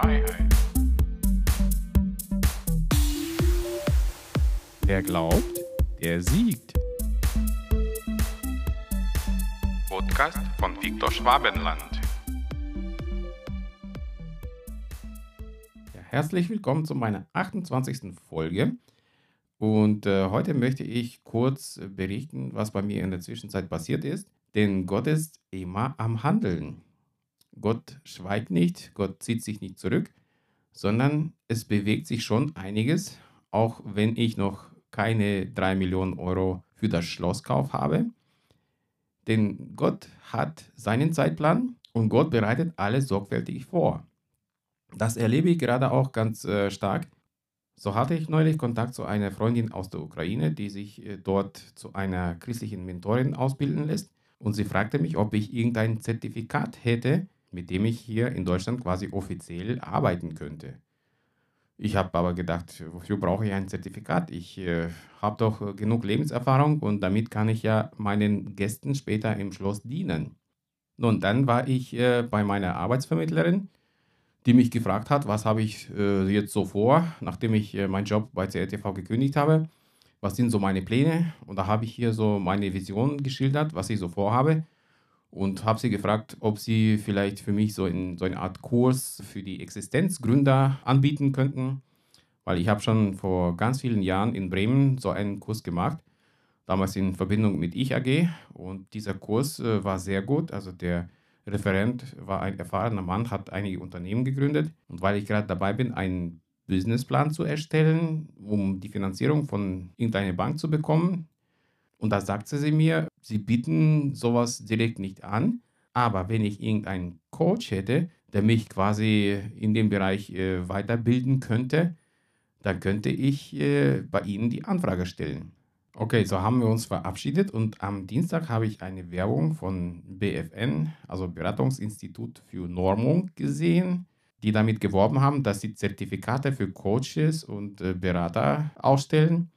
Freiheit. Wer glaubt, der siegt. Podcast von Viktor Schwabenland. Ja, herzlich willkommen zu meiner 28. Folge. Und äh, heute möchte ich kurz berichten, was bei mir in der Zwischenzeit passiert ist. Denn Gott ist immer am Handeln. Gott schweigt nicht, Gott zieht sich nicht zurück, sondern es bewegt sich schon einiges, auch wenn ich noch keine 3 Millionen Euro für das Schlosskauf habe. Denn Gott hat seinen Zeitplan und Gott bereitet alles sorgfältig vor. Das erlebe ich gerade auch ganz äh, stark. So hatte ich neulich Kontakt zu einer Freundin aus der Ukraine, die sich äh, dort zu einer christlichen Mentorin ausbilden lässt. Und sie fragte mich, ob ich irgendein Zertifikat hätte, mit dem ich hier in Deutschland quasi offiziell arbeiten könnte. Ich habe aber gedacht, wofür brauche ich ein Zertifikat? Ich äh, habe doch genug Lebenserfahrung und damit kann ich ja meinen Gästen später im Schloss dienen. Nun, dann war ich äh, bei meiner Arbeitsvermittlerin, die mich gefragt hat, was habe ich äh, jetzt so vor, nachdem ich äh, meinen Job bei CRTV gekündigt habe. Was sind so meine Pläne? Und da habe ich hier so meine Vision geschildert, was ich so vorhabe und habe sie gefragt, ob sie vielleicht für mich so, in, so eine Art Kurs für die Existenzgründer anbieten könnten, weil ich habe schon vor ganz vielen Jahren in Bremen so einen Kurs gemacht, damals in Verbindung mit Ich AG und dieser Kurs äh, war sehr gut, also der Referent war ein erfahrener Mann, hat einige Unternehmen gegründet. Und weil ich gerade dabei bin, einen Businessplan zu erstellen, um die Finanzierung von irgendeiner Bank zu bekommen, und da sagte sie mir, sie bieten sowas direkt nicht an, aber wenn ich irgendeinen Coach hätte, der mich quasi in dem Bereich äh, weiterbilden könnte, dann könnte ich äh, bei Ihnen die Anfrage stellen. Okay, so haben wir uns verabschiedet und am Dienstag habe ich eine Werbung von BFN, also Beratungsinstitut für Normung, gesehen, die damit geworben haben, dass sie Zertifikate für Coaches und äh, Berater ausstellen.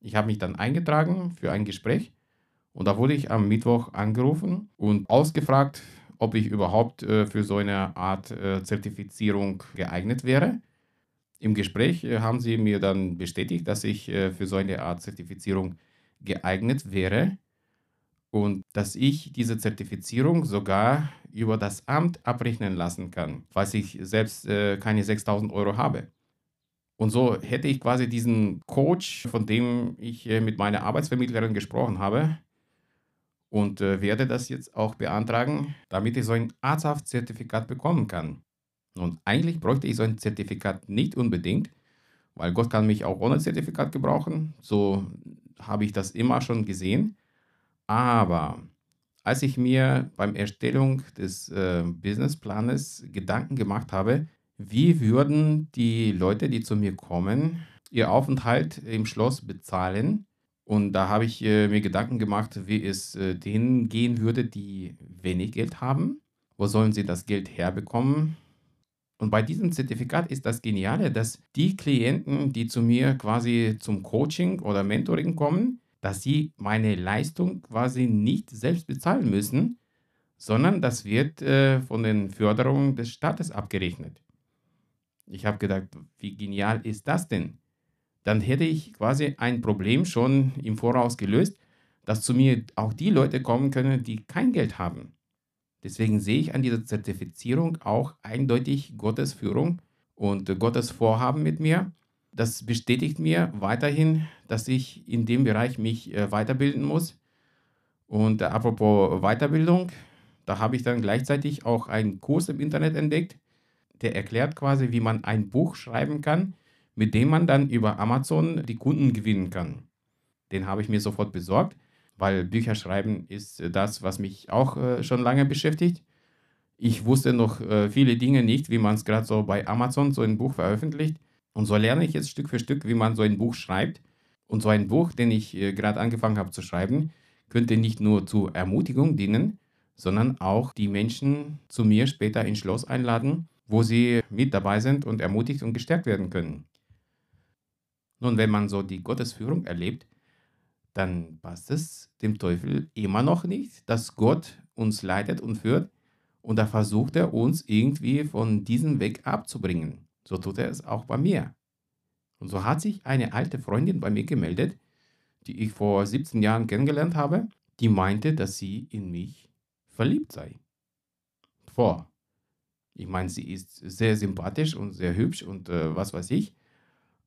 Ich habe mich dann eingetragen für ein Gespräch und da wurde ich am Mittwoch angerufen und ausgefragt, ob ich überhaupt äh, für so eine Art äh, Zertifizierung geeignet wäre. Im Gespräch äh, haben sie mir dann bestätigt, dass ich äh, für so eine Art Zertifizierung geeignet wäre und dass ich diese Zertifizierung sogar über das Amt abrechnen lassen kann, falls ich selbst äh, keine 6000 Euro habe. Und so hätte ich quasi diesen Coach, von dem ich äh, mit meiner Arbeitsvermittlerin gesprochen habe, und äh, werde das jetzt auch beantragen, damit ich so ein Arzthaft-Zertifikat bekommen kann. Und eigentlich bräuchte ich so ein Zertifikat nicht unbedingt, weil Gott kann mich auch ohne Zertifikat gebrauchen. So habe ich das immer schon gesehen. Aber als ich mir beim Erstellung des äh, Businessplanes Gedanken gemacht habe, wie würden die Leute, die zu mir kommen, ihr Aufenthalt im Schloss bezahlen? Und da habe ich äh, mir Gedanken gemacht, wie es äh, denen gehen würde, die wenig Geld haben. Wo sollen sie das Geld herbekommen? Und bei diesem Zertifikat ist das Geniale, dass die Klienten, die zu mir quasi zum Coaching oder Mentoring kommen, dass sie meine Leistung quasi nicht selbst bezahlen müssen, sondern das wird äh, von den Förderungen des Staates abgerechnet. Ich habe gedacht, wie genial ist das denn? Dann hätte ich quasi ein Problem schon im Voraus gelöst, dass zu mir auch die Leute kommen können, die kein Geld haben. Deswegen sehe ich an dieser Zertifizierung auch eindeutig Gottes Führung und Gottes Vorhaben mit mir. Das bestätigt mir weiterhin, dass ich in dem Bereich mich äh, weiterbilden muss. Und äh, apropos Weiterbildung, da habe ich dann gleichzeitig auch einen Kurs im Internet entdeckt, der erklärt quasi, wie man ein Buch schreiben kann, mit dem man dann über Amazon die Kunden gewinnen kann. Den habe ich mir sofort besorgt, weil Bücher schreiben ist das, was mich auch äh, schon lange beschäftigt. Ich wusste noch äh, viele Dinge nicht, wie man es gerade so bei Amazon so ein Buch veröffentlicht. Und so lerne ich jetzt Stück für Stück, wie man so ein Buch schreibt. Und so ein Buch, den ich äh, gerade angefangen habe zu schreiben, könnte nicht nur zur Ermutigung dienen, sondern auch die Menschen zu mir später ins Schloss einladen wo sie mit dabei sind und ermutigt und gestärkt werden können. Nun, wenn man so die Gottesführung erlebt, dann passt es dem Teufel immer noch nicht, dass Gott uns leitet und führt und da versucht er uns irgendwie von diesem Weg abzubringen. So tut er es auch bei mir. Und so hat sich eine alte Freundin bei mir gemeldet, die ich vor 17 Jahren kennengelernt habe, die meinte, dass sie in mich verliebt sei. Vor. Ich meine, sie ist sehr sympathisch und sehr hübsch und äh, was weiß ich.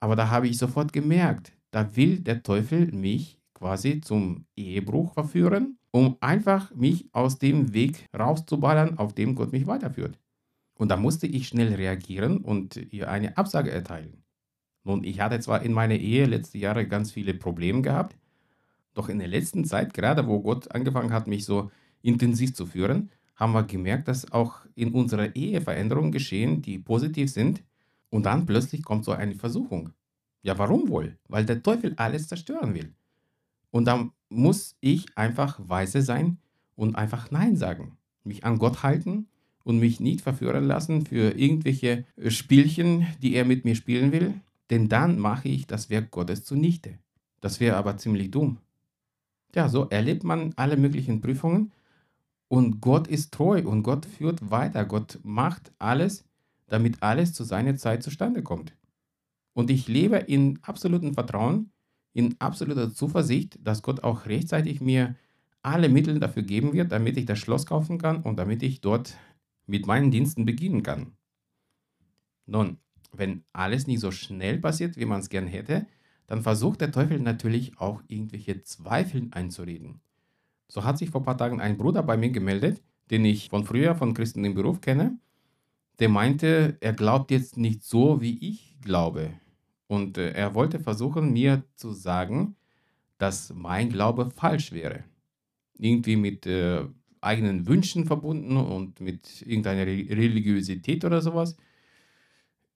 Aber da habe ich sofort gemerkt, da will der Teufel mich quasi zum Ehebruch verführen, um einfach mich aus dem Weg rauszuballern, auf dem Gott mich weiterführt. Und da musste ich schnell reagieren und ihr eine Absage erteilen. Nun, ich hatte zwar in meiner Ehe letzte Jahre ganz viele Probleme gehabt, doch in der letzten Zeit, gerade wo Gott angefangen hat, mich so intensiv zu führen, haben wir gemerkt, dass auch in unserer Ehe Veränderungen geschehen, die positiv sind. Und dann plötzlich kommt so eine Versuchung. Ja, warum wohl? Weil der Teufel alles zerstören will. Und dann muss ich einfach weise sein und einfach Nein sagen. Mich an Gott halten und mich nicht verführen lassen für irgendwelche Spielchen, die er mit mir spielen will. Denn dann mache ich das Werk Gottes zunichte. Das wäre aber ziemlich dumm. Ja, so erlebt man alle möglichen Prüfungen und Gott ist treu und Gott führt weiter. Gott macht alles, damit alles zu seiner Zeit zustande kommt. Und ich lebe in absolutem Vertrauen, in absoluter Zuversicht, dass Gott auch rechtzeitig mir alle Mittel dafür geben wird, damit ich das Schloss kaufen kann und damit ich dort mit meinen Diensten beginnen kann. Nun, wenn alles nicht so schnell passiert, wie man es gern hätte, dann versucht der Teufel natürlich auch irgendwelche Zweifel einzureden. So hat sich vor ein paar Tagen ein Bruder bei mir gemeldet, den ich von früher von Christen im Beruf kenne. Der meinte, er glaubt jetzt nicht so, wie ich glaube. Und äh, er wollte versuchen, mir zu sagen, dass mein Glaube falsch wäre. Irgendwie mit äh, eigenen Wünschen verbunden und mit irgendeiner Re Religiosität oder sowas.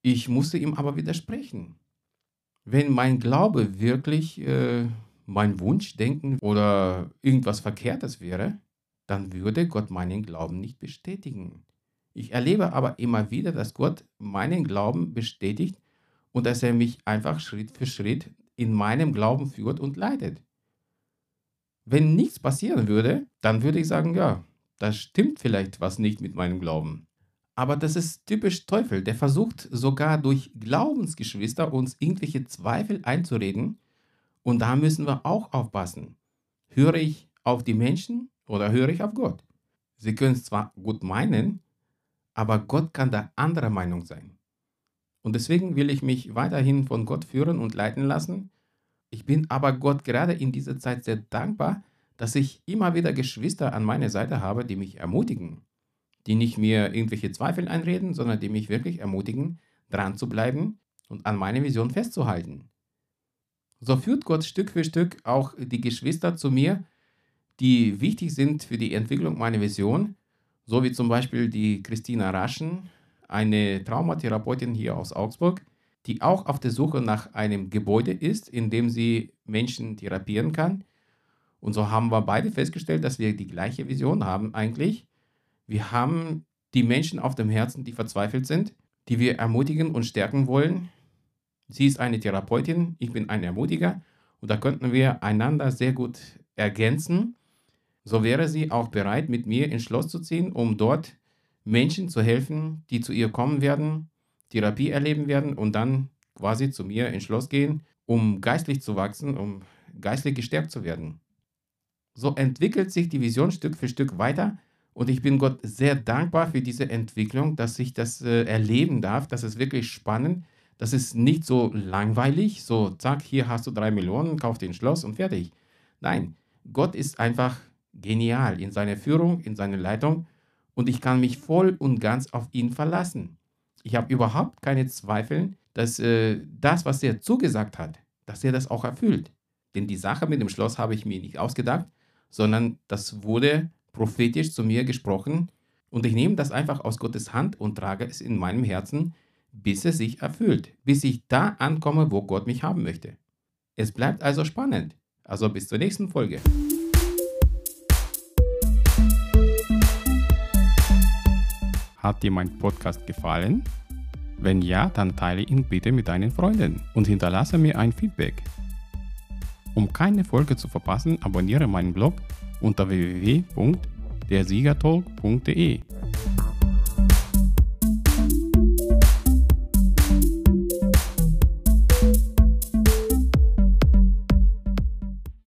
Ich musste ihm aber widersprechen. Wenn mein Glaube wirklich äh, mein Wunschdenken oder irgendwas Verkehrtes wäre, dann würde Gott meinen Glauben nicht bestätigen. Ich erlebe aber immer wieder, dass Gott meinen Glauben bestätigt und dass er mich einfach Schritt für Schritt in meinem Glauben führt und leitet. Wenn nichts passieren würde, dann würde ich sagen, ja, da stimmt vielleicht was nicht mit meinem Glauben. Aber das ist typisch Teufel, der versucht sogar durch Glaubensgeschwister uns irgendwelche Zweifel einzureden, und da müssen wir auch aufpassen. Höre ich auf die Menschen oder höre ich auf Gott? Sie können es zwar gut meinen, aber Gott kann da anderer Meinung sein. Und deswegen will ich mich weiterhin von Gott führen und leiten lassen. Ich bin aber Gott gerade in dieser Zeit sehr dankbar, dass ich immer wieder Geschwister an meiner Seite habe, die mich ermutigen, die nicht mir irgendwelche Zweifel einreden, sondern die mich wirklich ermutigen, dran zu bleiben und an meine Vision festzuhalten. So führt Gott Stück für Stück auch die Geschwister zu mir, die wichtig sind für die Entwicklung meiner Vision, so wie zum Beispiel die Christina Raschen, eine Traumatherapeutin hier aus Augsburg, die auch auf der Suche nach einem Gebäude ist, in dem sie Menschen therapieren kann. Und so haben wir beide festgestellt, dass wir die gleiche Vision haben eigentlich. Wir haben die Menschen auf dem Herzen, die verzweifelt sind, die wir ermutigen und stärken wollen, Sie ist eine Therapeutin, ich bin ein Ermutiger und da könnten wir einander sehr gut ergänzen. So wäre sie auch bereit, mit mir ins Schloss zu ziehen, um dort Menschen zu helfen, die zu ihr kommen werden, Therapie erleben werden und dann quasi zu mir ins Schloss gehen, um geistlich zu wachsen, um geistlich gestärkt zu werden. So entwickelt sich die Vision Stück für Stück weiter und ich bin Gott sehr dankbar für diese Entwicklung, dass ich das äh, erleben darf. Das ist wirklich spannend. Das ist nicht so langweilig, so zack, hier hast du drei Millionen, kauf den Schloss und fertig. Nein, Gott ist einfach genial in seiner Führung, in seiner Leitung und ich kann mich voll und ganz auf ihn verlassen. Ich habe überhaupt keine Zweifel, dass äh, das, was er zugesagt hat, dass er das auch erfüllt. Denn die Sache mit dem Schloss habe ich mir nicht ausgedacht, sondern das wurde prophetisch zu mir gesprochen und ich nehme das einfach aus Gottes Hand und trage es in meinem Herzen, bis es sich erfüllt, bis ich da ankomme, wo Gott mich haben möchte. Es bleibt also spannend. Also bis zur nächsten Folge. Hat dir mein Podcast gefallen? Wenn ja, dann teile ihn bitte mit deinen Freunden und hinterlasse mir ein Feedback. Um keine Folge zu verpassen, abonniere meinen Blog unter www.dersiegertalk.de